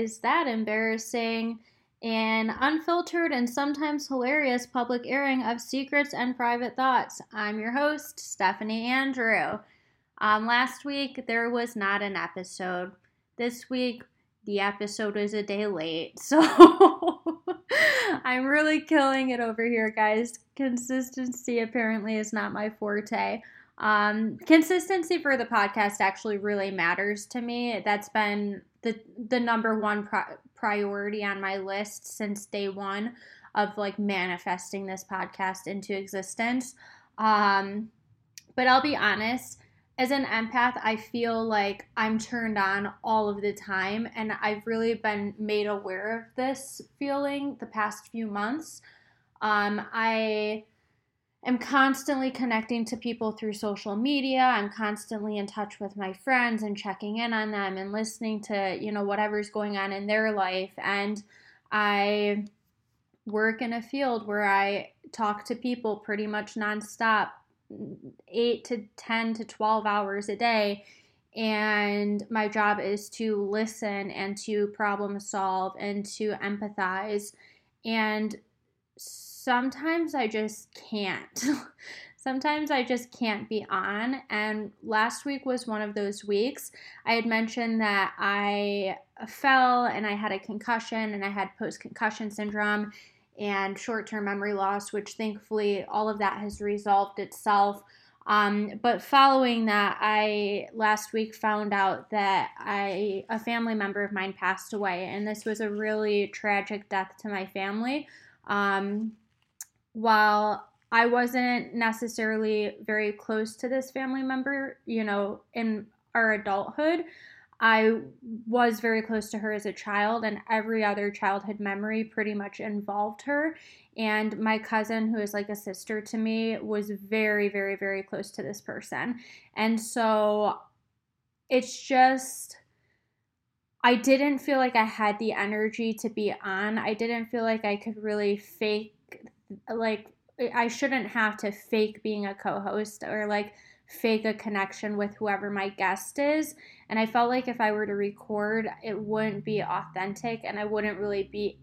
Is That Embarrassing? An unfiltered and sometimes hilarious public airing of secrets and private thoughts. I'm your host, Stephanie Andrew. Um, last week, there was not an episode. This week, the episode is a day late. So I'm really killing it over here, guys. Consistency apparently is not my forte. Um, consistency for the podcast actually really matters to me. That's been the the number one pri- priority on my list since day one of like manifesting this podcast into existence. Um, but I'll be honest, as an empath, I feel like I'm turned on all of the time, and I've really been made aware of this feeling the past few months. Um, I am constantly connecting to people through social media. I'm constantly in touch with my friends and checking in on them and listening to, you know, whatever's going on in their life. And I work in a field where I talk to people pretty much nonstop, eight to 10 to 12 hours a day. And my job is to listen and to problem solve and to empathize. And sometimes I just can't. sometimes I just can't be on. And last week was one of those weeks. I had mentioned that I fell and I had a concussion and I had post concussion syndrome and short term memory loss, which thankfully all of that has resolved itself. Um, but following that, I last week found out that I a family member of mine passed away, and this was a really tragic death to my family. Um, while I wasn't necessarily very close to this family member, you know, in our adulthood, I was very close to her as a child, and every other childhood memory pretty much involved her. And my cousin, who is like a sister to me, was very, very, very close to this person. And so it's just, I didn't feel like I had the energy to be on. I didn't feel like I could really fake like I shouldn't have to fake being a co-host or like fake a connection with whoever my guest is. And I felt like if I were to record, it wouldn't be authentic and I wouldn't really be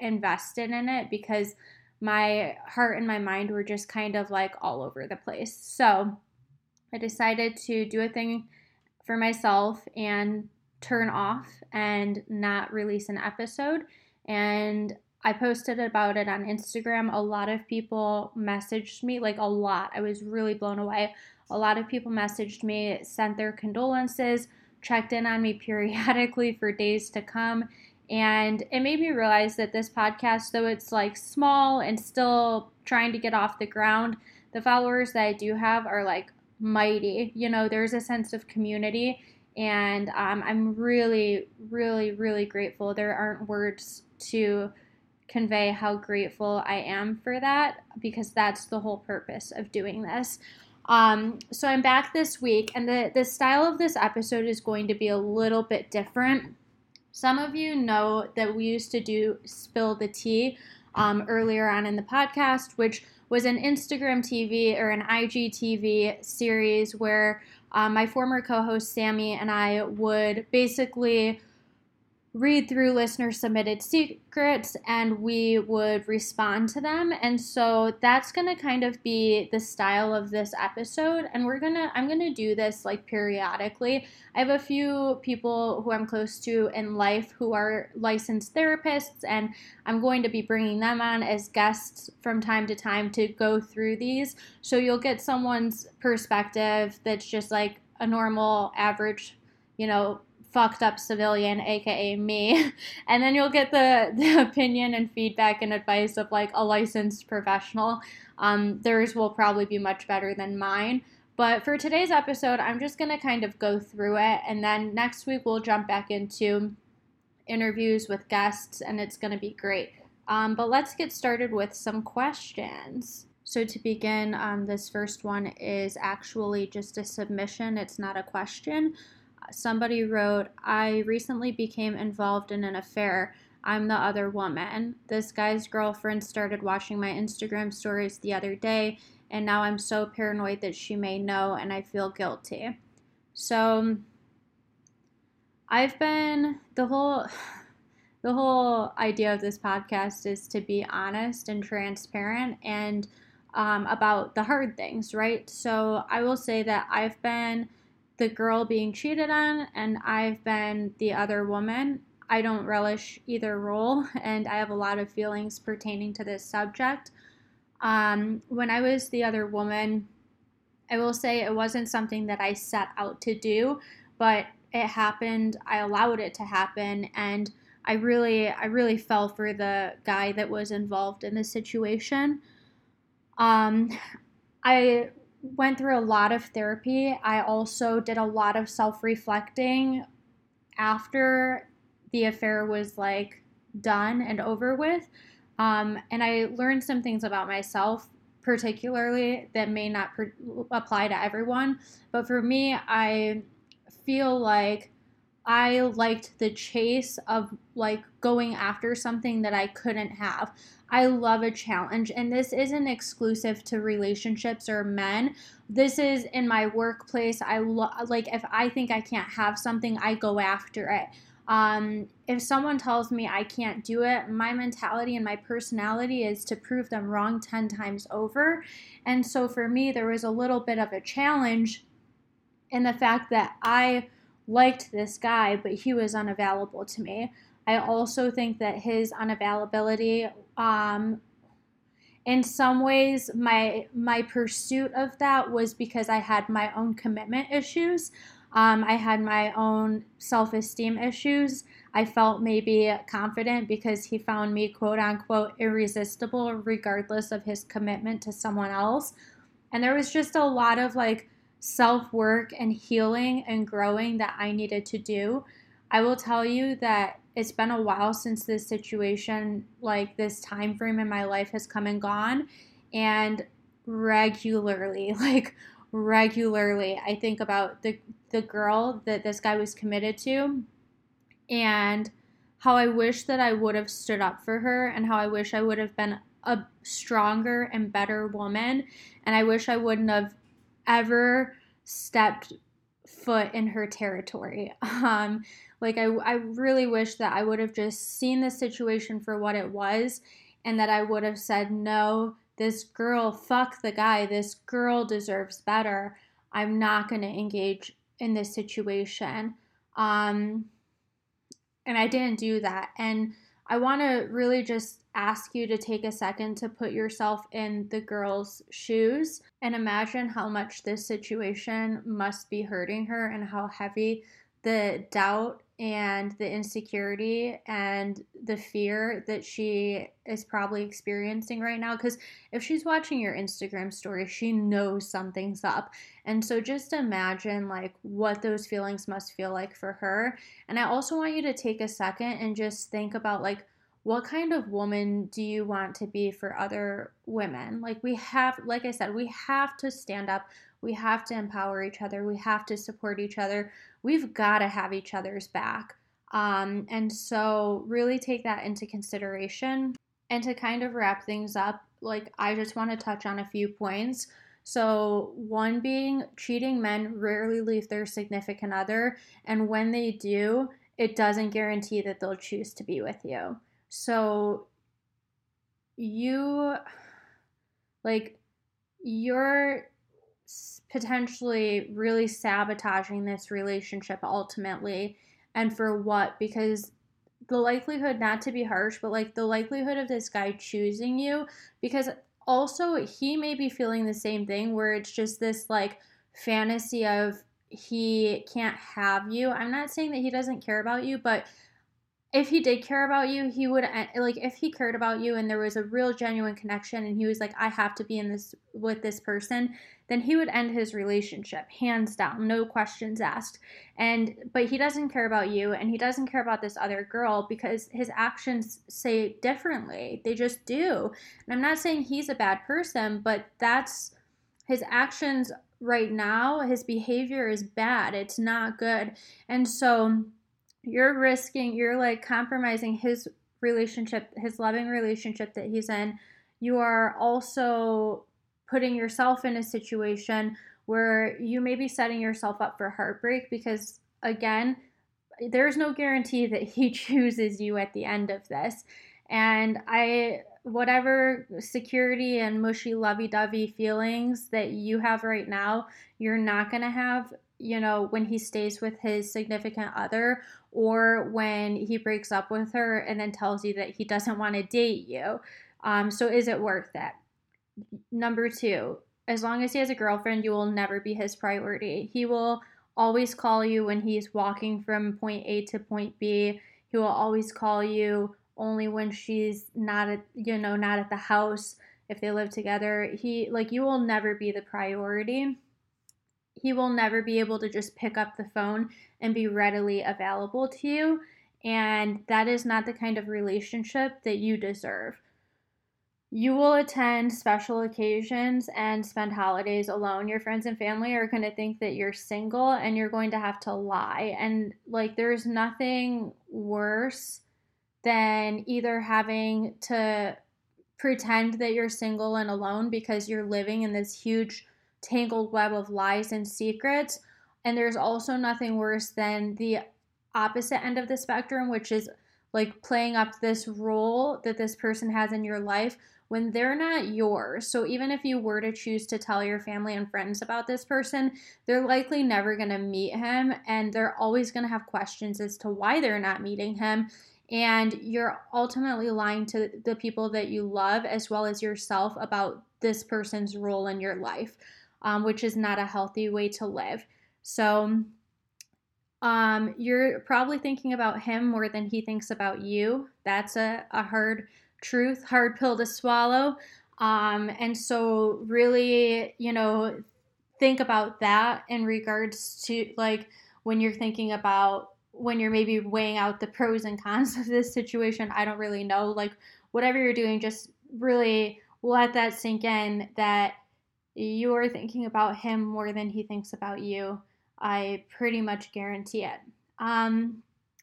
invested in it because my heart and my mind were just kind of like all over the place. So I decided to do a thing for myself and turn off and not release an episode. And I posted about it on Instagram. A lot of people messaged me, like a lot. I was really blown away. A lot of people messaged me, sent their condolences, checked in on me periodically for days to come. And it made me realize that this podcast, though it's like small and still trying to get off the ground, the followers that I do have are like mighty. You know, there's a sense of community. And um, I'm really, really, really grateful. There aren't words to convey how grateful I am for that because that's the whole purpose of doing this. Um, so I'm back this week, and the, the style of this episode is going to be a little bit different. Some of you know that we used to do Spill the Tea um, earlier on in the podcast, which was an Instagram TV or an IGTV series where um, my former co host Sammy and I would basically read through listener submitted secrets and we would respond to them. And so that's going to kind of be the style of this episode and we're going to I'm going to do this like periodically. I have a few people who I'm close to in life who are licensed therapists and I'm going to be bringing them on as guests from time to time to go through these. So you'll get someone's perspective that's just like a normal average, you know, fucked up civilian, aka me. And then you'll get the, the opinion and feedback and advice of like a licensed professional. Um, theirs will probably be much better than mine. But for today's episode, I'm just going to kind of go through it. And then next week, we'll jump back into interviews with guests, and it's going to be great. Um, but let's get started with some questions. So, to begin, um, this first one is actually just a submission, it's not a question somebody wrote, I recently became involved in an affair. I'm the other woman. This guy's girlfriend started watching my Instagram stories the other day, and now I'm so paranoid that she may know, and I feel guilty. So, I've been the whole the whole idea of this podcast is to be honest and transparent and um, about the hard things, right? So I will say that I've been the girl being cheated on and I've been the other woman. I don't relish either role and I have a lot of feelings pertaining to this subject. Um, when I was the other woman, I will say it wasn't something that I set out to do, but it happened. I allowed it to happen and I really I really fell for the guy that was involved in the situation. Um, I went through a lot of therapy. I also did a lot of self-reflecting after the affair was like done and over with. Um, and I learned some things about myself, particularly that may not apply to everyone. But for me, I feel like I liked the chase of like going after something that I couldn't have. I love a challenge, and this isn't exclusive to relationships or men. This is in my workplace. I like if I think I can't have something, I go after it. Um, if someone tells me I can't do it, my mentality and my personality is to prove them wrong 10 times over. And so for me, there was a little bit of a challenge in the fact that I liked this guy, but he was unavailable to me. I also think that his unavailability, um, in some ways, my my pursuit of that was because I had my own commitment issues. Um, I had my own self esteem issues. I felt maybe confident because he found me quote unquote irresistible, regardless of his commitment to someone else. And there was just a lot of like self work and healing and growing that I needed to do. I will tell you that it's been a while since this situation, like this time frame in my life, has come and gone. And regularly, like regularly, I think about the the girl that this guy was committed to and how I wish that I would have stood up for her and how I wish I would have been a stronger and better woman and I wish I wouldn't have ever stepped foot in her territory. Um, like, I, I really wish that I would have just seen the situation for what it was and that I would have said, no, this girl, fuck the guy, this girl deserves better. I'm not going to engage in this situation. Um, and I didn't do that. And I want to really just ask you to take a second to put yourself in the girl's shoes and imagine how much this situation must be hurting her and how heavy the doubt and the insecurity and the fear that she is probably experiencing right now. Because if she's watching your Instagram story, she knows something's up. And so just imagine like what those feelings must feel like for her. And I also want you to take a second and just think about like, what kind of woman do you want to be for other women? Like, we have, like I said, we have to stand up. We have to empower each other. We have to support each other. We've got to have each other's back. Um, and so, really take that into consideration. And to kind of wrap things up, like, I just want to touch on a few points. So, one being cheating men rarely leave their significant other. And when they do, it doesn't guarantee that they'll choose to be with you. So you like you're potentially really sabotaging this relationship ultimately and for what? Because the likelihood not to be harsh but like the likelihood of this guy choosing you because also he may be feeling the same thing where it's just this like fantasy of he can't have you. I'm not saying that he doesn't care about you but if he did care about you, he would eh, like if he cared about you and there was a real genuine connection and he was like I have to be in this with this person, then he would end his relationship hands down, no questions asked. And but he doesn't care about you and he doesn't care about this other girl because his actions say differently. They just do. And I'm not saying he's a bad person, but that's his actions right now, his behavior is bad. It's not good. And so you're risking, you're like compromising his relationship, his loving relationship that he's in. You are also putting yourself in a situation where you may be setting yourself up for heartbreak because, again, there's no guarantee that he chooses you at the end of this. And I, whatever security and mushy lovey dovey feelings that you have right now, you're not going to have, you know, when he stays with his significant other or when he breaks up with her and then tells you that he doesn't want to date you. Um, so is it worth it? Number two, as long as he has a girlfriend, you will never be his priority. He will always call you when he's walking from point A to point B. He will always call you only when she's not at you know not at the house if they live together. He like you will never be the priority. He will never be able to just pick up the phone and be readily available to you. And that is not the kind of relationship that you deserve. You will attend special occasions and spend holidays alone. Your friends and family are going to think that you're single and you're going to have to lie. And like, there's nothing worse than either having to pretend that you're single and alone because you're living in this huge tangled web of lies and secrets. And there's also nothing worse than the opposite end of the spectrum, which is like playing up this role that this person has in your life when they're not yours. So even if you were to choose to tell your family and friends about this person, they're likely never going to meet him and they're always going to have questions as to why they're not meeting him. And you're ultimately lying to the people that you love as well as yourself about this person's role in your life, um, which is not a healthy way to live. So, um, you're probably thinking about him more than he thinks about you. That's a, a hard truth, hard pill to swallow. Um, and so, really, you know, think about that in regards to like when you're thinking about when you're maybe weighing out the pros and cons of this situation. I don't really know. Like, whatever you're doing, just really let that sink in that you're thinking about him more than he thinks about you. I pretty much guarantee it. Um,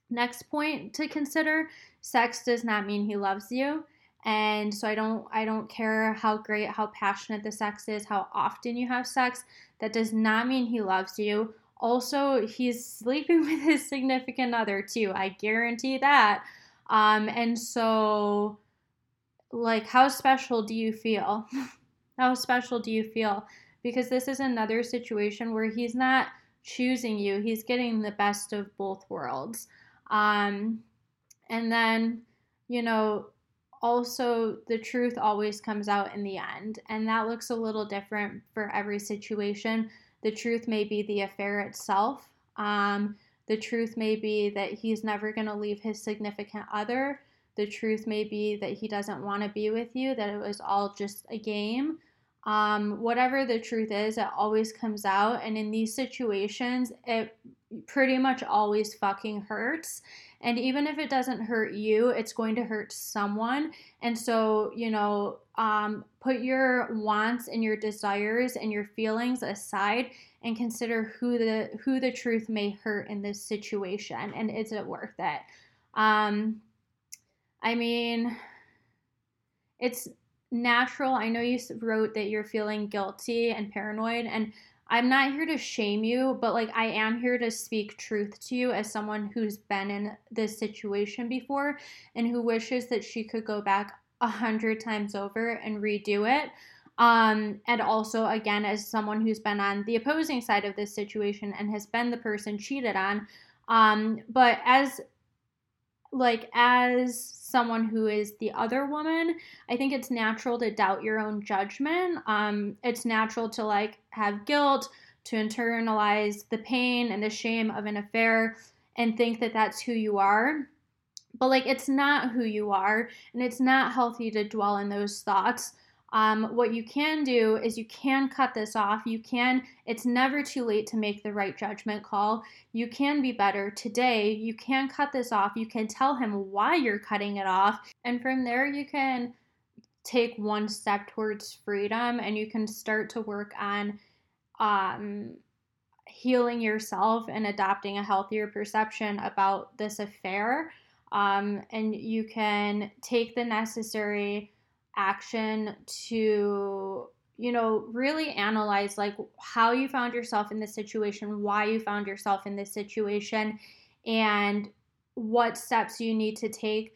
next point to consider sex does not mean he loves you and so i don't i don't care how great how passionate the sex is how often you have sex that does not mean he loves you also he's sleeping with his significant other too i guarantee that um and so like how special do you feel how special do you feel because this is another situation where he's not choosing you he's getting the best of both worlds um and then, you know, also the truth always comes out in the end. And that looks a little different for every situation. The truth may be the affair itself. Um, the truth may be that he's never going to leave his significant other. The truth may be that he doesn't want to be with you, that it was all just a game. Um, whatever the truth is, it always comes out. And in these situations, it pretty much always fucking hurts. And even if it doesn't hurt you, it's going to hurt someone. And so, you know, um, put your wants and your desires and your feelings aside and consider who the who the truth may hurt in this situation and is it worth it um i mean it's natural i know you wrote that you're feeling guilty and paranoid and I'm not here to shame you, but like I am here to speak truth to you as someone who's been in this situation before and who wishes that she could go back a hundred times over and redo it. Um, and also, again, as someone who's been on the opposing side of this situation and has been the person cheated on. Um, but as like as someone who is the other woman i think it's natural to doubt your own judgment. Um it's natural to like have guilt to internalize the pain and the shame of an affair and think that that's who you are. But like it's not who you are and it's not healthy to dwell in those thoughts um, what you can do is you can cut this off. You can, it's never too late to make the right judgment call. You can be better today. You can cut this off. You can tell him why you're cutting it off. And from there, you can take one step towards freedom and you can start to work on um, healing yourself and adopting a healthier perception about this affair. Um, and you can take the necessary action to you know really analyze like how you found yourself in this situation why you found yourself in this situation and what steps you need to take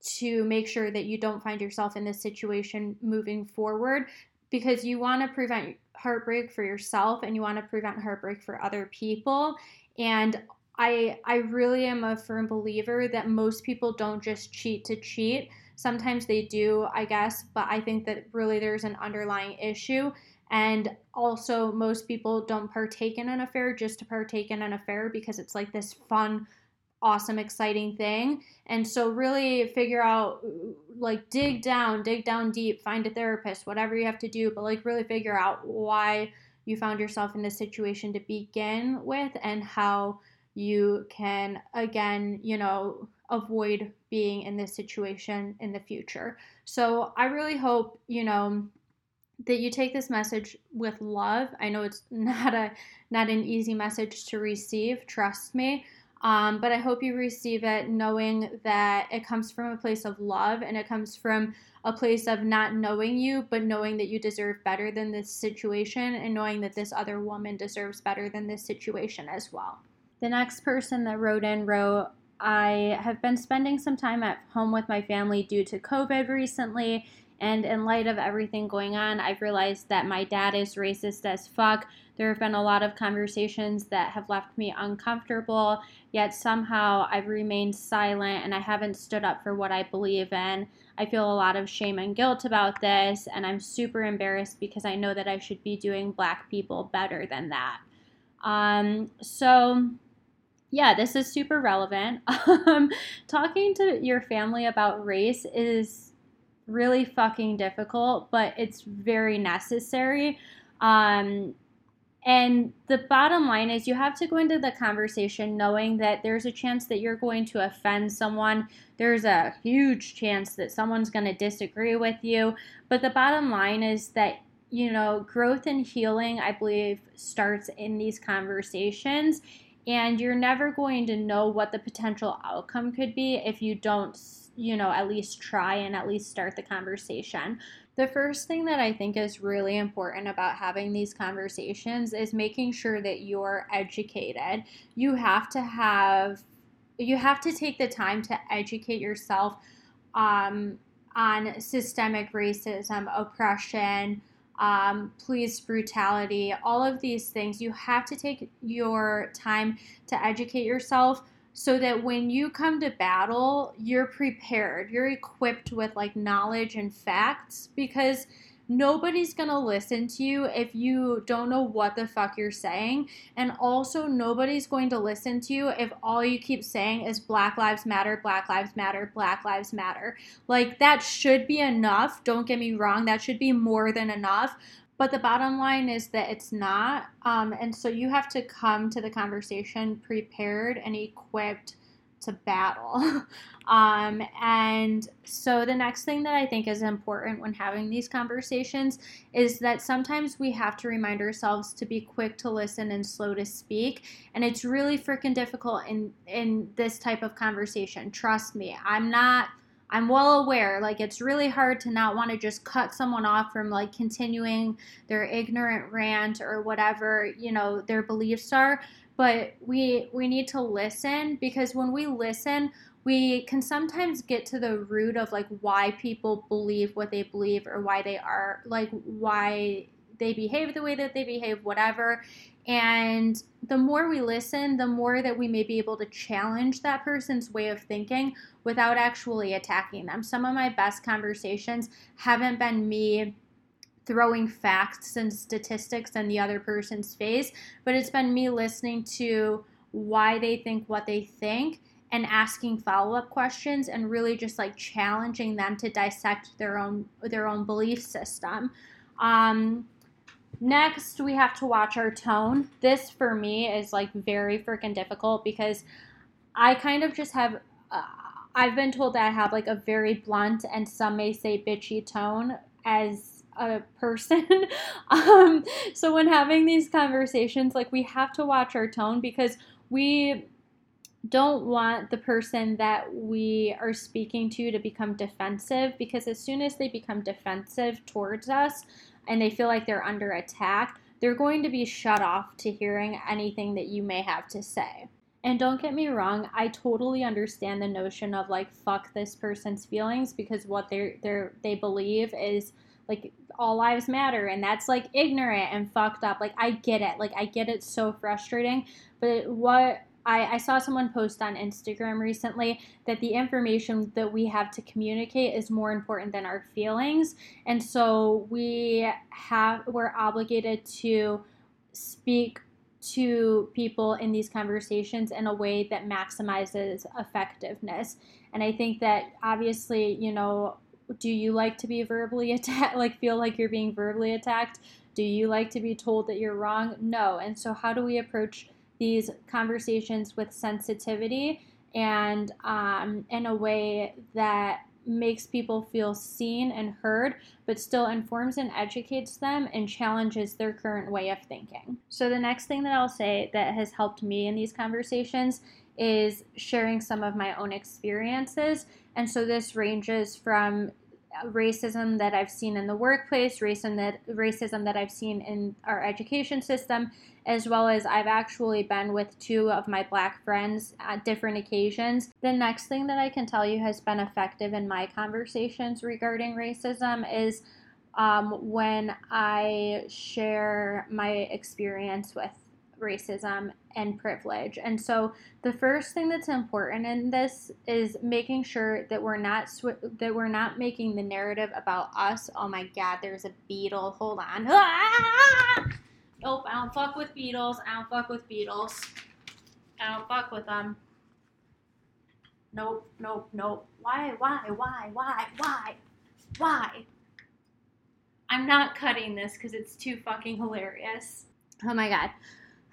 to make sure that you don't find yourself in this situation moving forward because you want to prevent heartbreak for yourself and you want to prevent heartbreak for other people and I I really am a firm believer that most people don't just cheat to cheat. Sometimes they do, I guess, but I think that really there's an underlying issue and also most people don't partake in an affair just to partake in an affair because it's like this fun awesome, exciting thing. And so, really figure out, like, dig down, dig down deep, find a therapist, whatever you have to do, but like, really figure out why you found yourself in this situation to begin with and how you can, again, you know, avoid being in this situation in the future. So, I really hope, you know, that you take this message with love. I know it's not a not an easy message to receive, trust me. Um, but I hope you receive it knowing that it comes from a place of love and it comes from a place of not knowing you, but knowing that you deserve better than this situation and knowing that this other woman deserves better than this situation as well. The next person that wrote in wrote, I have been spending some time at home with my family due to COVID recently. And in light of everything going on, I've realized that my dad is racist as fuck. There have been a lot of conversations that have left me uncomfortable, yet somehow I've remained silent and I haven't stood up for what I believe in. I feel a lot of shame and guilt about this, and I'm super embarrassed because I know that I should be doing black people better than that. Um, so, yeah, this is super relevant. Um, talking to your family about race is really fucking difficult, but it's very necessary. Um, and the bottom line is, you have to go into the conversation knowing that there's a chance that you're going to offend someone. There's a huge chance that someone's going to disagree with you. But the bottom line is that, you know, growth and healing, I believe, starts in these conversations. And you're never going to know what the potential outcome could be if you don't you know, at least try and at least start the conversation. The first thing that I think is really important about having these conversations is making sure that you're educated. You have to have you have to take the time to educate yourself um, on systemic racism, oppression, um, police brutality, all of these things. You have to take your time to educate yourself so that when you come to battle, you're prepared. You're equipped with like knowledge and facts because nobody's going to listen to you if you don't know what the fuck you're saying. And also, nobody's going to listen to you if all you keep saying is Black Lives Matter, Black Lives Matter, Black Lives Matter. Like, that should be enough. Don't get me wrong, that should be more than enough. But the bottom line is that it's not. Um, and so you have to come to the conversation prepared and equipped to battle. um, and so the next thing that I think is important when having these conversations is that sometimes we have to remind ourselves to be quick to listen and slow to speak. And it's really freaking difficult in in this type of conversation. Trust me, I'm not I'm well aware, like, it's really hard to not want to just cut someone off from, like, continuing their ignorant rant or whatever, you know, their beliefs are. But we, we need to listen because when we listen, we can sometimes get to the root of, like, why people believe what they believe or why they are, like, why they behave the way that they behave, whatever. And the more we listen, the more that we may be able to challenge that person's way of thinking without actually attacking them. Some of my best conversations haven't been me throwing facts and statistics in the other person's face, but it's been me listening to why they think what they think and asking follow-up questions and really just like challenging them to dissect their own their own belief system. Um, next, we have to watch our tone. This for me is like very freaking difficult because I kind of just have. Uh, I've been told that I have like a very blunt and some may say bitchy tone as a person. um, so when having these conversations, like we have to watch our tone because we don't want the person that we are speaking to to become defensive because as soon as they become defensive towards us and they feel like they're under attack, they're going to be shut off to hearing anything that you may have to say. And don't get me wrong, I totally understand the notion of like fuck this person's feelings because what they're they're they believe is like all lives matter and that's like ignorant and fucked up. Like I get it. Like I get it so frustrating. But what I, I saw someone post on Instagram recently that the information that we have to communicate is more important than our feelings. And so we have we're obligated to speak to people in these conversations in a way that maximizes effectiveness. And I think that obviously, you know, do you like to be verbally attacked, like feel like you're being verbally attacked? Do you like to be told that you're wrong? No. And so, how do we approach these conversations with sensitivity and um, in a way that makes people feel seen and heard, but still informs and educates them and challenges their current way of thinking. So, the next thing that I'll say that has helped me in these conversations is sharing some of my own experiences. And so, this ranges from racism that I've seen in the workplace, racism that racism that I've seen in our education system, as well as I've actually been with two of my black friends at different occasions. The next thing that I can tell you has been effective in my conversations regarding racism is um, when I share my experience with racism and privilege. And so the first thing that's important in this is making sure that we're not sw- that we're not making the narrative about us. Oh my god, there's a beetle. Hold on. Ah! Nope, I don't fuck with beetles. I don't fuck with beetles. I don't fuck with them. Nope, nope, nope. Why, why, why, why, why, why? I'm not cutting this because it's too fucking hilarious. Oh my god.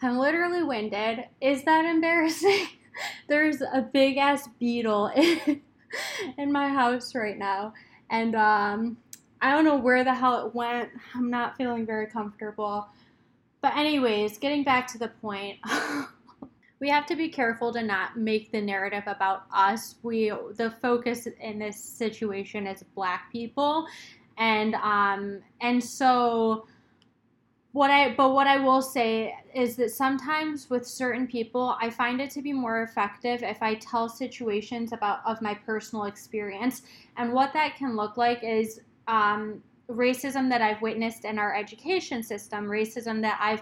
I'm literally winded. Is that embarrassing? There's a big ass beetle in, in my house right now. And um, I don't know where the hell it went. I'm not feeling very comfortable. But, anyways, getting back to the point. we have to be careful to not make the narrative about us. We the focus in this situation is black people. And um and so what I but what I will say is that sometimes with certain people I find it to be more effective if I tell situations about of my personal experience and what that can look like is um, racism that I've witnessed in our education system, racism that I've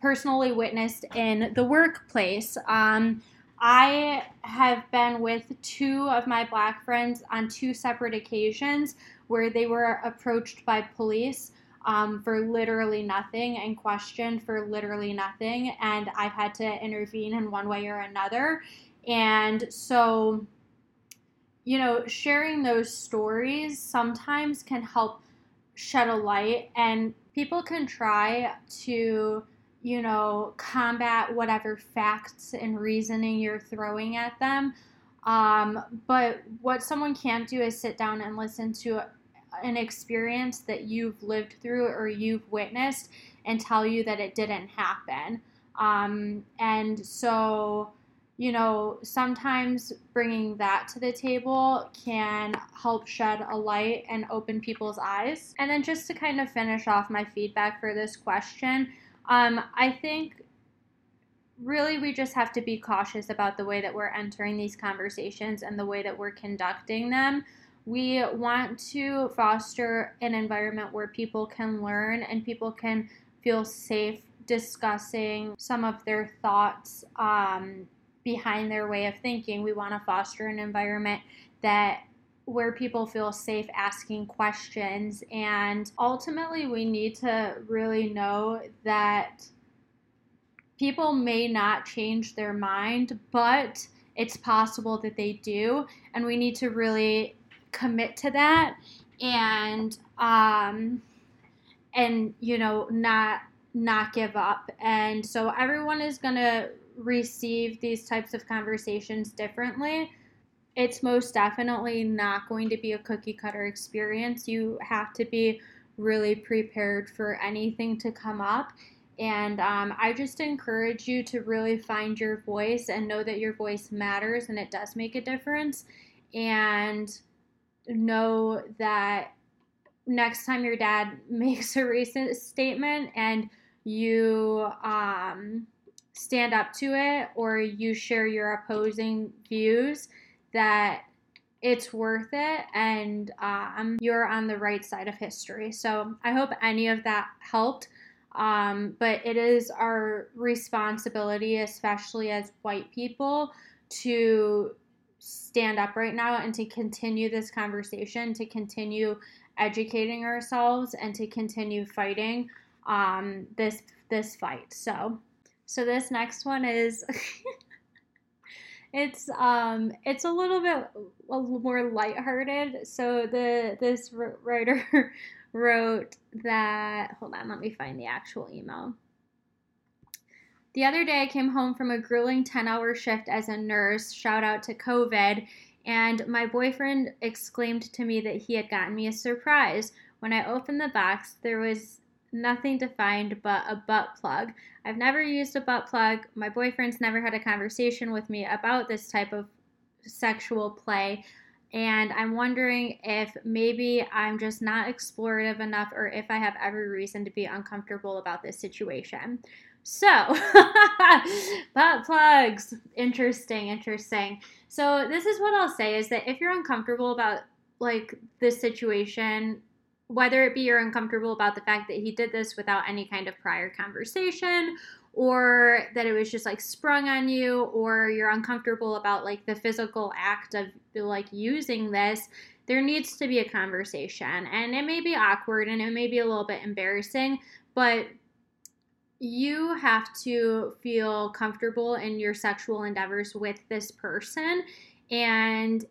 personally witnessed in the workplace. Um, I have been with two of my black friends on two separate occasions where they were approached by police um, for literally nothing and questioned for literally nothing. And I've had to intervene in one way or another. And so, you know, sharing those stories sometimes can help shed a light, and people can try to, you know, combat whatever facts and reasoning you're throwing at them. Um, but what someone can't do is sit down and listen to an experience that you've lived through or you've witnessed and tell you that it didn't happen. Um, and so, you know, sometimes bringing that to the table can help shed a light and open people's eyes. And then, just to kind of finish off my feedback for this question, um, I think really we just have to be cautious about the way that we're entering these conversations and the way that we're conducting them. We want to foster an environment where people can learn and people can feel safe discussing some of their thoughts um, behind their way of thinking. We want to foster an environment that where people feel safe asking questions and ultimately we need to really know that people may not change their mind but it's possible that they do and we need to really commit to that and um and you know not not give up. And so everyone is going to receive these types of conversations differently. It's most definitely not going to be a cookie cutter experience. You have to be really prepared for anything to come up. And um, I just encourage you to really find your voice and know that your voice matters and it does make a difference. And know that next time your dad makes a racist statement and you um stand up to it or you share your opposing views, that it's worth it and um, you're on the right side of history. So I hope any of that helped. Um, but it is our responsibility, especially as white people, to stand up right now and to continue this conversation, to continue educating ourselves, and to continue fighting um, this this fight. So, so this next one is. it's um it's a little bit a little more lighthearted. So the this writer wrote that hold on, let me find the actual email. The other day I came home from a grueling 10-hour shift as a nurse, shout out to COVID, and my boyfriend exclaimed to me that he had gotten me a surprise. When I opened the box, there was nothing to find but a butt plug. I've never used a butt plug. My boyfriend's never had a conversation with me about this type of sexual play. And I'm wondering if maybe I'm just not explorative enough or if I have every reason to be uncomfortable about this situation. So, butt plugs. Interesting, interesting. So, this is what I'll say is that if you're uncomfortable about like this situation, whether it be you're uncomfortable about the fact that he did this without any kind of prior conversation or that it was just like sprung on you or you're uncomfortable about like the physical act of like using this there needs to be a conversation and it may be awkward and it may be a little bit embarrassing but you have to feel comfortable in your sexual endeavors with this person and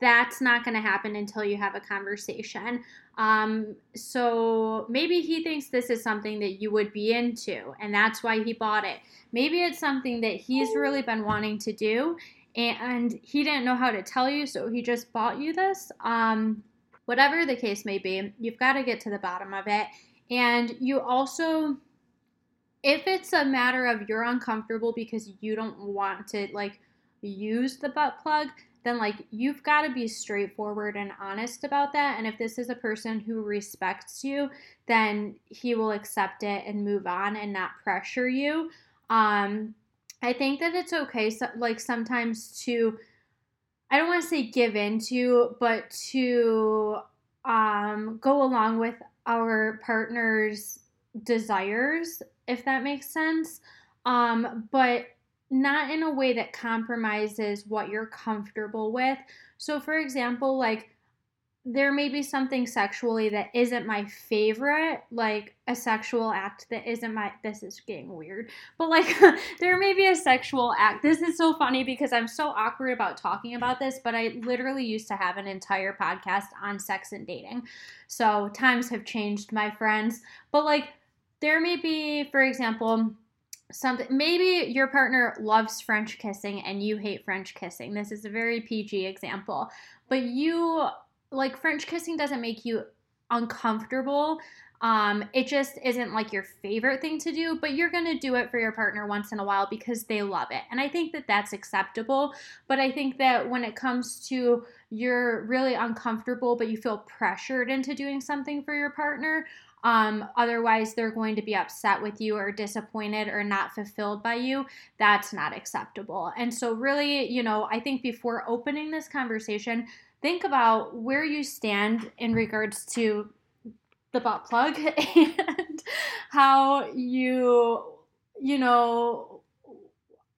that's not going to happen until you have a conversation. Um, so maybe he thinks this is something that you would be into, and that's why he bought it. Maybe it's something that he's really been wanting to do, and he didn't know how to tell you, so he just bought you this. Um, whatever the case may be, you've got to get to the bottom of it. And you also, if it's a matter of you're uncomfortable because you don't want to like use the butt plug, then like you've got to be straightforward and honest about that. And if this is a person who respects you then he will accept it and move on and not pressure you. Um i think that it's okay so, like sometimes to i don't want to say give in to but to um go along with our partner's desires if that makes sense um but not in a way that compromises what you're comfortable with. So, for example, like there may be something sexually that isn't my favorite, like a sexual act that isn't my. This is getting weird, but like there may be a sexual act. This is so funny because I'm so awkward about talking about this, but I literally used to have an entire podcast on sex and dating. So times have changed, my friends. But like there may be, for example, something maybe your partner loves french kissing and you hate french kissing this is a very pg example but you like french kissing doesn't make you uncomfortable um, it just isn't like your favorite thing to do, but you're going to do it for your partner once in a while because they love it. And I think that that's acceptable. But I think that when it comes to you're really uncomfortable, but you feel pressured into doing something for your partner, um, otherwise, they're going to be upset with you or disappointed or not fulfilled by you. That's not acceptable. And so, really, you know, I think before opening this conversation, think about where you stand in regards to the butt plug and how you, you know,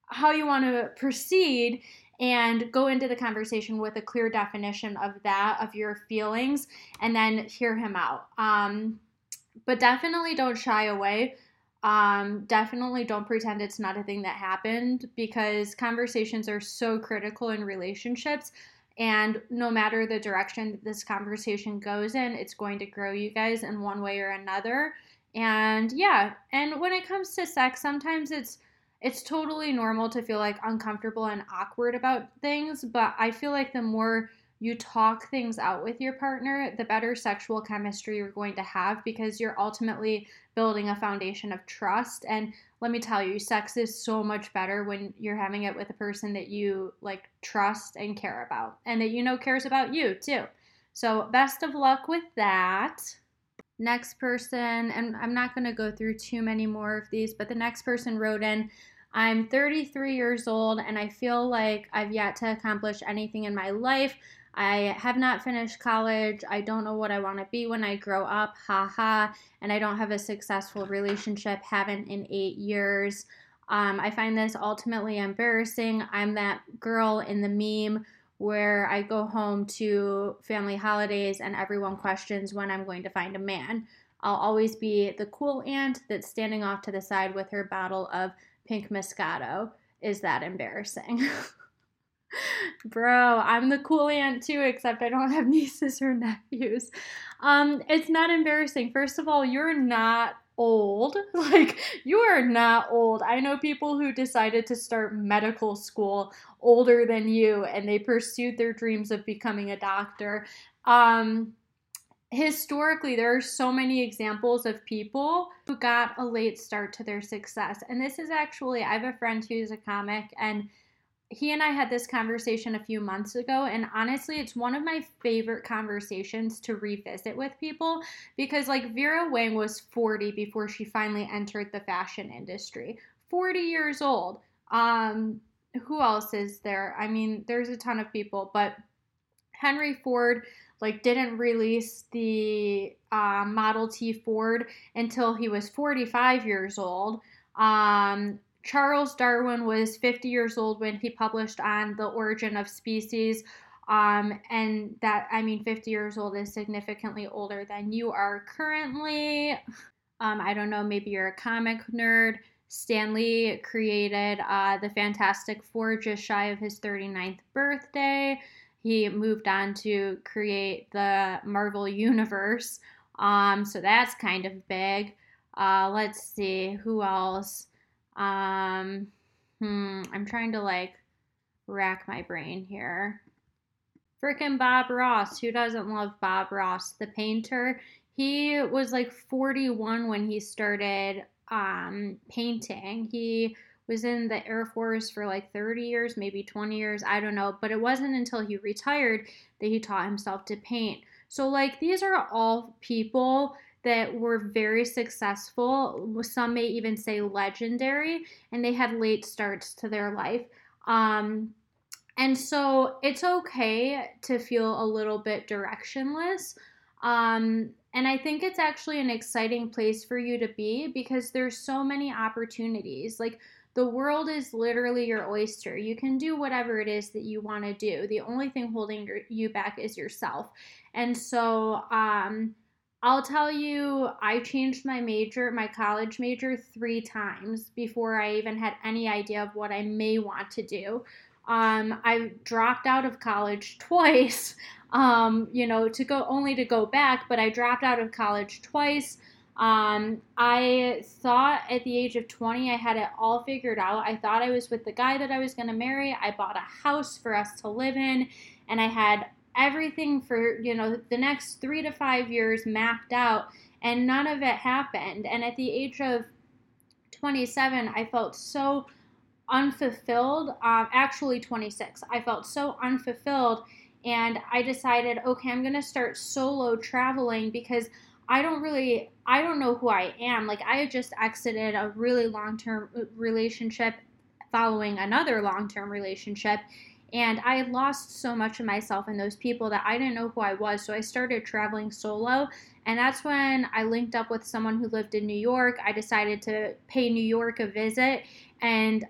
how you want to proceed and go into the conversation with a clear definition of that, of your feelings, and then hear him out. Um, but definitely don't shy away. Um, definitely don't pretend it's not a thing that happened because conversations are so critical in relationships. And no matter the direction that this conversation goes in, it's going to grow you guys in one way or another. And yeah, and when it comes to sex, sometimes it's it's totally normal to feel like uncomfortable and awkward about things, but I feel like the more you talk things out with your partner, the better sexual chemistry you're going to have because you're ultimately building a foundation of trust. And let me tell you, sex is so much better when you're having it with a person that you like trust and care about and that you know cares about you too. So, best of luck with that. next person, and I'm not going to go through too many more of these, but the next person wrote in, I'm 33 years old and I feel like I've yet to accomplish anything in my life. I have not finished college. I don't know what I want to be when I grow up. Ha ha. And I don't have a successful relationship, haven't in eight years. Um, I find this ultimately embarrassing. I'm that girl in the meme where I go home to family holidays and everyone questions when I'm going to find a man. I'll always be the cool aunt that's standing off to the side with her bottle of pink Moscato. Is that embarrassing? Bro, I'm the cool aunt too, except I don't have nieces or nephews. Um, it's not embarrassing. First of all, you're not old. Like, you are not old. I know people who decided to start medical school older than you and they pursued their dreams of becoming a doctor. Um, historically, there are so many examples of people who got a late start to their success. And this is actually, I have a friend who's a comic and he and I had this conversation a few months ago, and honestly, it's one of my favorite conversations to revisit with people because, like, Vera Wang was 40 before she finally entered the fashion industry. 40 years old. Um, who else is there? I mean, there's a ton of people, but Henry Ford like didn't release the uh, Model T Ford until he was 45 years old. Um, Charles Darwin was 50 years old when he published on the origin of species. Um, and that, I mean, 50 years old is significantly older than you are currently. Um, I don't know, maybe you're a comic nerd. Stan Lee created uh, the Fantastic Four just shy of his 39th birthday. He moved on to create the Marvel Universe. Um, so that's kind of big. Uh, let's see, who else? Um, hmm, I'm trying to like rack my brain here. Freaking Bob Ross. Who doesn't love Bob Ross, the painter? He was like 41 when he started um, painting. He was in the Air Force for like 30 years, maybe 20 years, I don't know. But it wasn't until he retired that he taught himself to paint. So, like, these are all people that were very successful. Some may even say legendary, and they had late starts to their life. Um, and so it's okay to feel a little bit directionless. Um, and I think it's actually an exciting place for you to be because there's so many opportunities. Like the world is literally your oyster. You can do whatever it is that you want to do. The only thing holding your, you back is yourself. And so, um, I'll tell you, I changed my major, my college major, three times before I even had any idea of what I may want to do. Um, I dropped out of college twice, um, you know, to go only to go back, but I dropped out of college twice. Um, I thought at the age of 20 I had it all figured out. I thought I was with the guy that I was going to marry. I bought a house for us to live in, and I had everything for you know the next three to five years mapped out and none of it happened. And at the age of 27 i felt so unfulfilled um, actually 26 i felt so unfulfilled and i decided okay i'm going to start solo traveling because i don't really i don't know who i am. Like i had just exited a really long-term uh, relationship following another long-term relationship and I had lost so much of myself in those people that I didn't know who I was. So I started traveling solo. And that's when I linked up with someone who lived in New York. I decided to pay New York a visit. And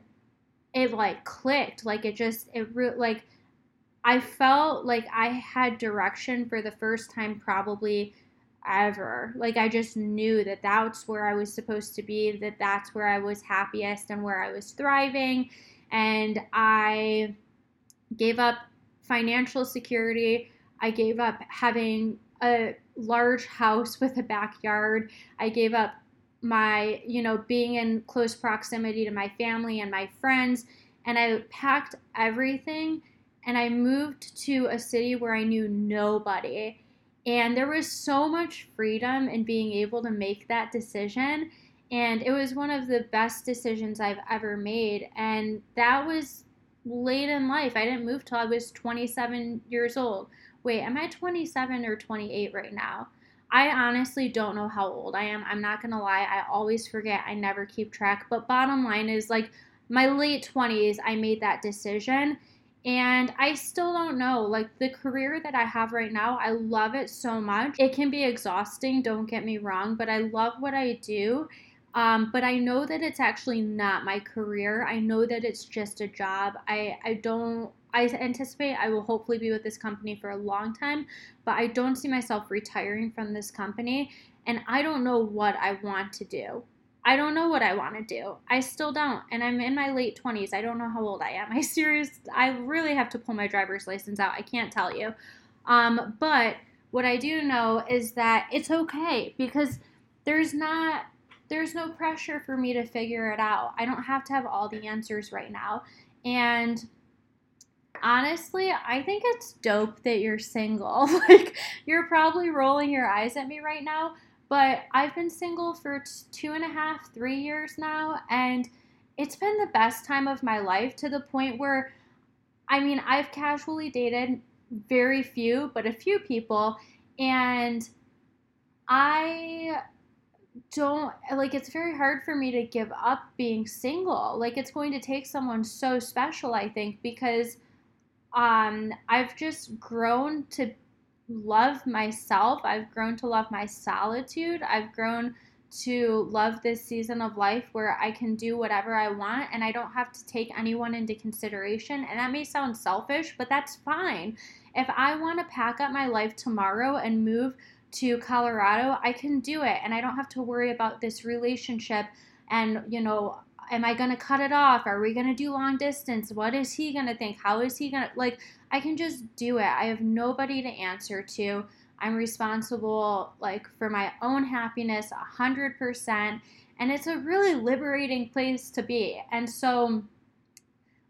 it like clicked. Like it just, it re- like, I felt like I had direction for the first time probably ever. Like I just knew that that's where I was supposed to be, that that's where I was happiest and where I was thriving. And I gave up financial security. I gave up having a large house with a backyard. I gave up my, you know, being in close proximity to my family and my friends. And I packed everything and I moved to a city where I knew nobody. And there was so much freedom in being able to make that decision. And it was one of the best decisions I've ever made. And that was late in life. I didn't move till I was 27 years old. Wait, am I 27 or 28 right now? I honestly don't know how old I am. I'm not going to lie. I always forget. I never keep track. But bottom line is like my late 20s, I made that decision. And I still don't know. Like the career that I have right now, I love it so much. It can be exhausting, don't get me wrong, but I love what I do. Um, but I know that it's actually not my career. I know that it's just a job. I, I don't I anticipate I will hopefully be with this company for a long time, but I don't see myself retiring from this company. And I don't know what I want to do. I don't know what I want to do. I still don't. And I'm in my late 20s. I don't know how old I am. I serious I really have to pull my driver's license out. I can't tell you. Um, but what I do know is that it's okay because there's not there's no pressure for me to figure it out. I don't have to have all the answers right now. And honestly, I think it's dope that you're single. like, you're probably rolling your eyes at me right now, but I've been single for two and a half, three years now, and it's been the best time of my life to the point where, I mean, I've casually dated very few, but a few people, and I don't like it's very hard for me to give up being single. Like it's going to take someone so special, I think, because um, I've just grown to love myself. I've grown to love my solitude. I've grown to love this season of life where I can do whatever I want and I don't have to take anyone into consideration. And that may sound selfish, but that's fine. If I want to pack up my life tomorrow and move to Colorado, I can do it and I don't have to worry about this relationship and, you know, am I going to cut it off? Are we going to do long distance? What is he going to think? How is he going to like I can just do it. I have nobody to answer to. I'm responsible like for my own happiness 100% and it's a really liberating place to be. And so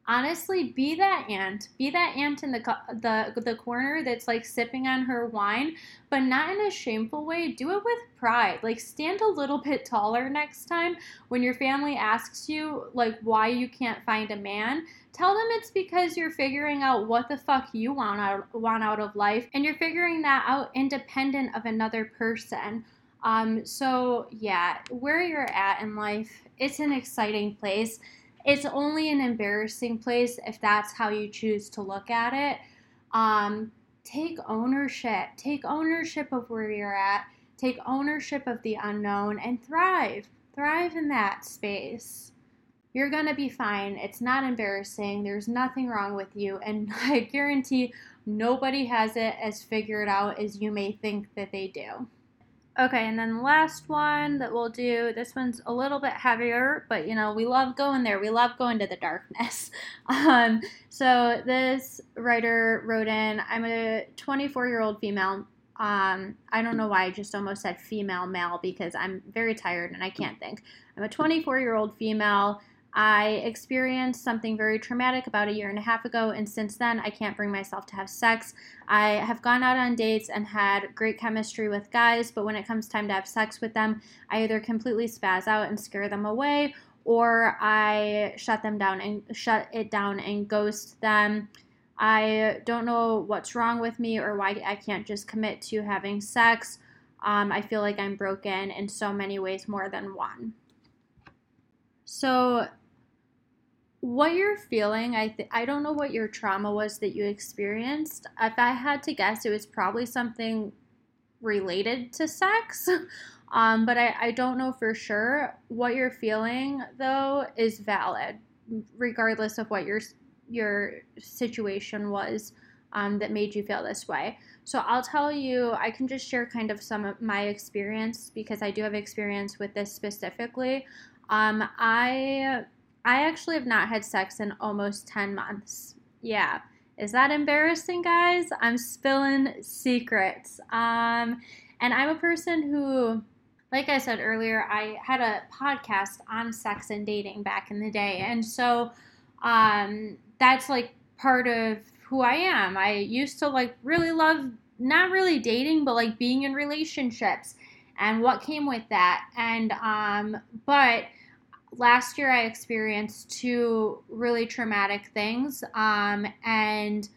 honestly be that aunt be that aunt in the the the corner that's like sipping on her wine but not in a shameful way. Do it with pride. Like stand a little bit taller next time when your family asks you like why you can't find a man. Tell them it's because you're figuring out what the fuck you want out want out of life and you're figuring that out independent of another person. Um so yeah where you're at in life it's an exciting place it's only an embarrassing place if that's how you choose to look at it. Um, take ownership. Take ownership of where you're at. Take ownership of the unknown and thrive. Thrive in that space. You're going to be fine. It's not embarrassing. There's nothing wrong with you. And I guarantee nobody has it as figured out as you may think that they do. Okay, and then the last one that we'll do, this one's a little bit heavier, but you know, we love going there. We love going to the darkness. Um, so this writer wrote in, I'm a 24 year old female. Um, I don't know why I just almost said female male because I'm very tired and I can't think. I'm a 24 year old female. I experienced something very traumatic about a year and a half ago, and since then, I can't bring myself to have sex. I have gone out on dates and had great chemistry with guys, but when it comes time to have sex with them, I either completely spaz out and scare them away, or I shut them down and shut it down and ghost them. I don't know what's wrong with me or why I can't just commit to having sex. Um, I feel like I'm broken in so many ways more than one. So what you're feeling, I th- I don't know what your trauma was that you experienced. If I had to guess, it was probably something related to sex. Um, but I, I don't know for sure. What you're feeling though is valid, regardless of what your your situation was um, that made you feel this way. So I'll tell you, I can just share kind of some of my experience because I do have experience with this specifically. Um, I I actually have not had sex in almost 10 months. Yeah. Is that embarrassing, guys? I'm spilling secrets. Um, and I'm a person who, like I said earlier, I had a podcast on sex and dating back in the day. And so um, that's like part of who I am. I used to like really love not really dating, but like being in relationships and what came with that. And, um, but, last year I experienced two really traumatic things. Um, and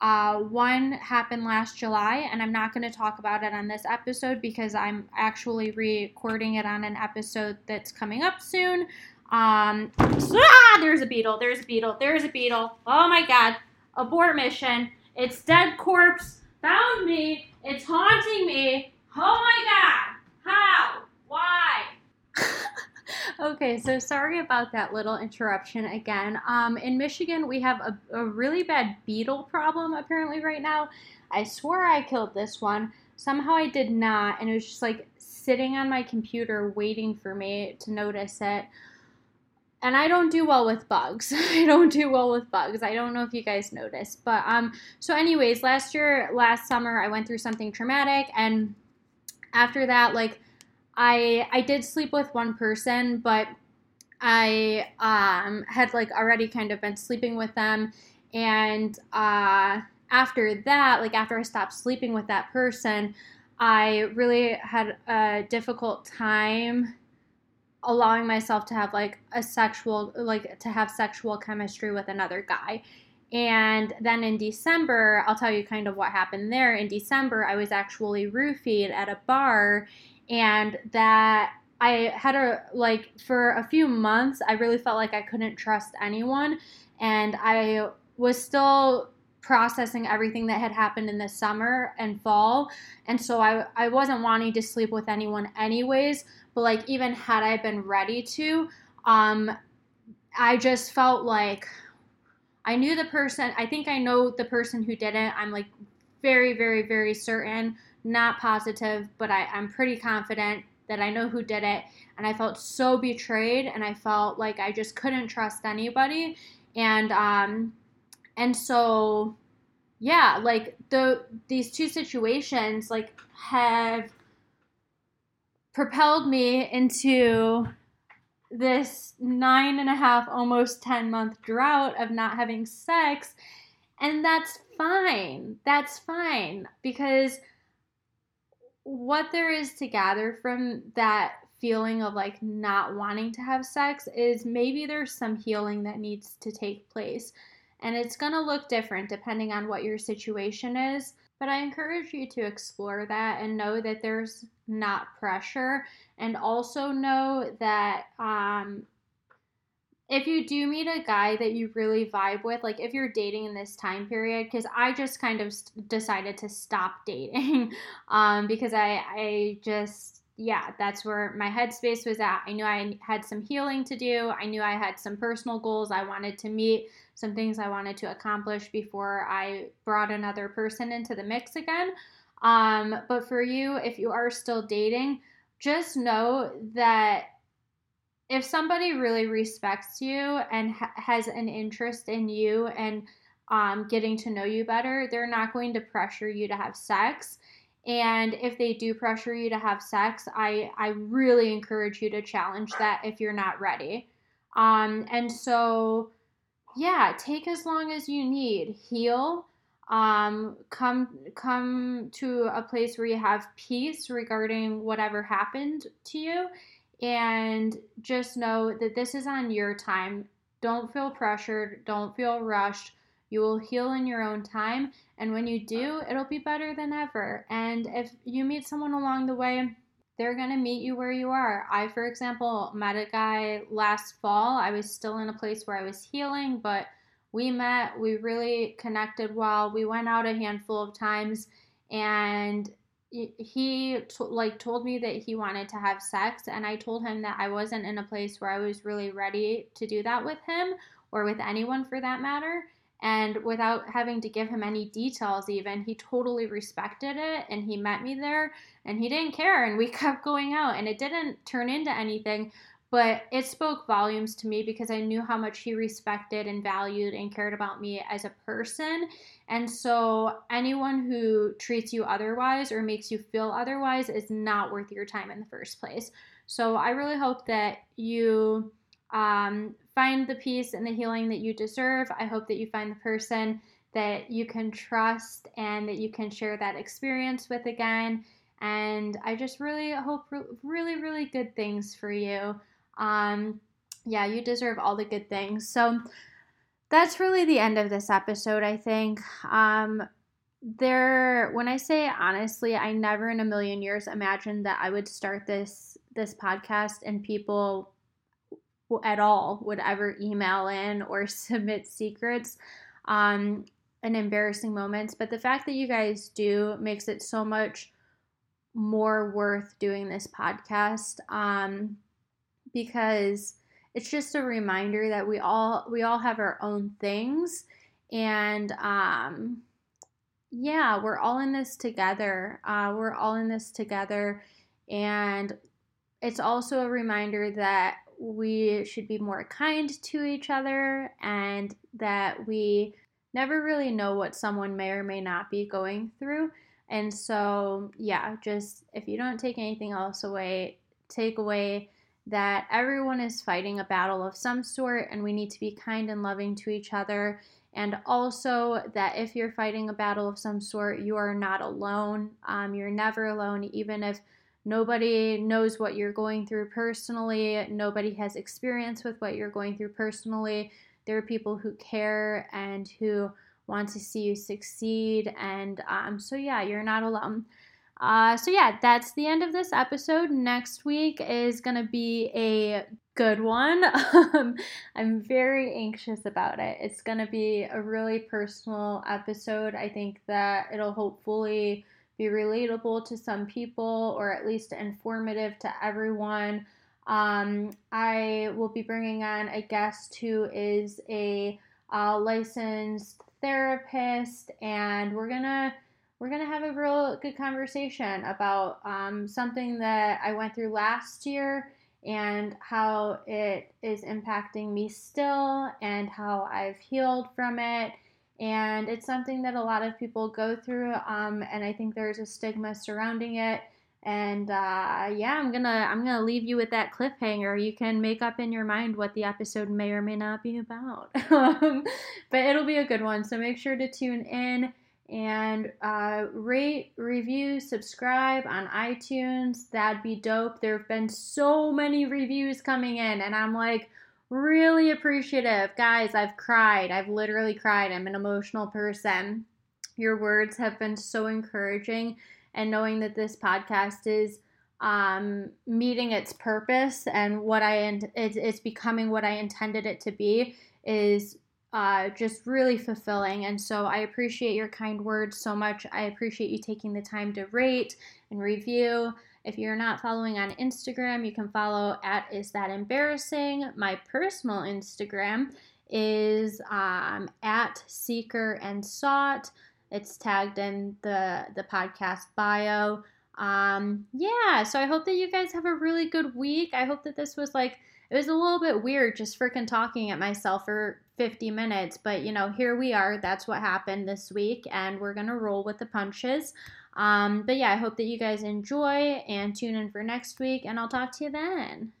Uh, one happened last July, and I'm not going to talk about it on this episode because I'm actually recording it on an episode that's coming up soon. Um, so, ah, there's a beetle. There's a beetle. There's a beetle. Oh my god. Abort mission. It's dead corpse. Found me. It's haunting me. Oh my god. How? Why? Okay, so sorry about that little interruption again. Um, in Michigan, we have a, a really bad beetle problem apparently right now. I swore I killed this one. Somehow I did not, and it was just like sitting on my computer waiting for me to notice it. And I don't do well with bugs. I don't do well with bugs. I don't know if you guys noticed. But um so anyways, last year, last summer I went through something traumatic and after that like I I did sleep with one person, but I um, had like already kind of been sleeping with them, and uh, after that, like after I stopped sleeping with that person, I really had a difficult time allowing myself to have like a sexual like to have sexual chemistry with another guy. And then in December, I'll tell you kind of what happened there. In December, I was actually roofied at a bar and that I had a like for a few months I really felt like I couldn't trust anyone. And I was still processing everything that had happened in the summer and fall. And so I I wasn't wanting to sleep with anyone anyways. But like even had I been ready to um I just felt like I knew the person I think I know the person who did it. I'm like very very very certain not positive, but I, I'm pretty confident that I know who did it. And I felt so betrayed and I felt like I just couldn't trust anybody. And um and so yeah, like the these two situations like have propelled me into this nine and a half, almost 10 month drought of not having sex. And that's fine. That's fine because what there is to gather from that feeling of like not wanting to have sex is maybe there's some healing that needs to take place. And it's going to look different depending on what your situation is. But I encourage you to explore that and know that there's not pressure. And also know that um, if you do meet a guy that you really vibe with, like if you're dating in this time period, because I just kind of decided to stop dating, um, because I I just yeah, that's where my headspace was at. I knew I had some healing to do. I knew I had some personal goals I wanted to meet, some things I wanted to accomplish before I brought another person into the mix again. Um, but for you, if you are still dating, just know that if somebody really respects you and ha- has an interest in you and um, getting to know you better, they're not going to pressure you to have sex. And if they do pressure you to have sex, I, I really encourage you to challenge that if you're not ready. Um, and so, yeah, take as long as you need. Heal. Um, come come to a place where you have peace regarding whatever happened to you and just know that this is on your time. Don't feel pressured, don't feel rushed. You will heal in your own time, and when you do, it'll be better than ever. And if you meet someone along the way, they're going to meet you where you are. I, for example, met a guy last fall. I was still in a place where I was healing, but we met, we really connected well. We went out a handful of times, and he like told me that he wanted to have sex and i told him that i wasn't in a place where i was really ready to do that with him or with anyone for that matter and without having to give him any details even he totally respected it and he met me there and he didn't care and we kept going out and it didn't turn into anything but it spoke volumes to me because I knew how much he respected and valued and cared about me as a person. And so, anyone who treats you otherwise or makes you feel otherwise is not worth your time in the first place. So, I really hope that you um, find the peace and the healing that you deserve. I hope that you find the person that you can trust and that you can share that experience with again. And I just really hope really, really good things for you. Um, yeah, you deserve all the good things. So, that's really the end of this episode, I think. Um, there when I say honestly, I never in a million years imagined that I would start this this podcast and people at all would ever email in or submit secrets um and embarrassing moments, but the fact that you guys do makes it so much more worth doing this podcast um because it's just a reminder that we all we all have our own things. And um yeah we're all in this together. Uh, we're all in this together. And it's also a reminder that we should be more kind to each other and that we never really know what someone may or may not be going through. And so yeah just if you don't take anything else away take away that everyone is fighting a battle of some sort and we need to be kind and loving to each other. And also that if you're fighting a battle of some sort, you are not alone. Um, you're never alone, even if nobody knows what you're going through personally, nobody has experience with what you're going through personally. There are people who care and who want to see you succeed. And um, so, yeah, you're not alone. Uh, so yeah, that's the end of this episode. Next week is gonna be a good one. Um, I'm very anxious about it. It's gonna be a really personal episode. I think that it'll hopefully be relatable to some people or at least informative to everyone. Um, I will be bringing on a guest who is a uh, licensed therapist, and we're gonna we're going to have a real good conversation about um, something that I went through last year and how it is impacting me still and how I've healed from it. And it's something that a lot of people go through, um, and I think there's a stigma surrounding it. And uh, yeah, I'm gonna I'm gonna leave you with that cliffhanger. You can make up in your mind what the episode may or may not be about, but it'll be a good one. So make sure to tune in and uh, rate, review, subscribe on iTunes. That'd be dope. There have been so many reviews coming in, and I'm like, really appreciative. Guys, I've cried. I've literally cried. I'm an emotional person. Your words have been so encouraging, and knowing that this podcast is um, meeting its purpose and what I and it's, it's becoming what I intended it to be is uh, just really fulfilling. And so I appreciate your kind words so much. I appreciate you taking the time to rate and review. If you're not following on Instagram, you can follow at Is That Embarrassing. My personal Instagram is um, at Seeker and Sought. It's tagged in the the podcast bio. Um, yeah, so I hope that you guys have a really good week. I hope that this was like it was a little bit weird just freaking talking at myself for 50 minutes, but you know, here we are. That's what happened this week, and we're gonna roll with the punches. Um, but yeah, I hope that you guys enjoy and tune in for next week, and I'll talk to you then.